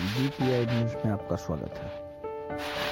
BTI news में आपका स्वागत है।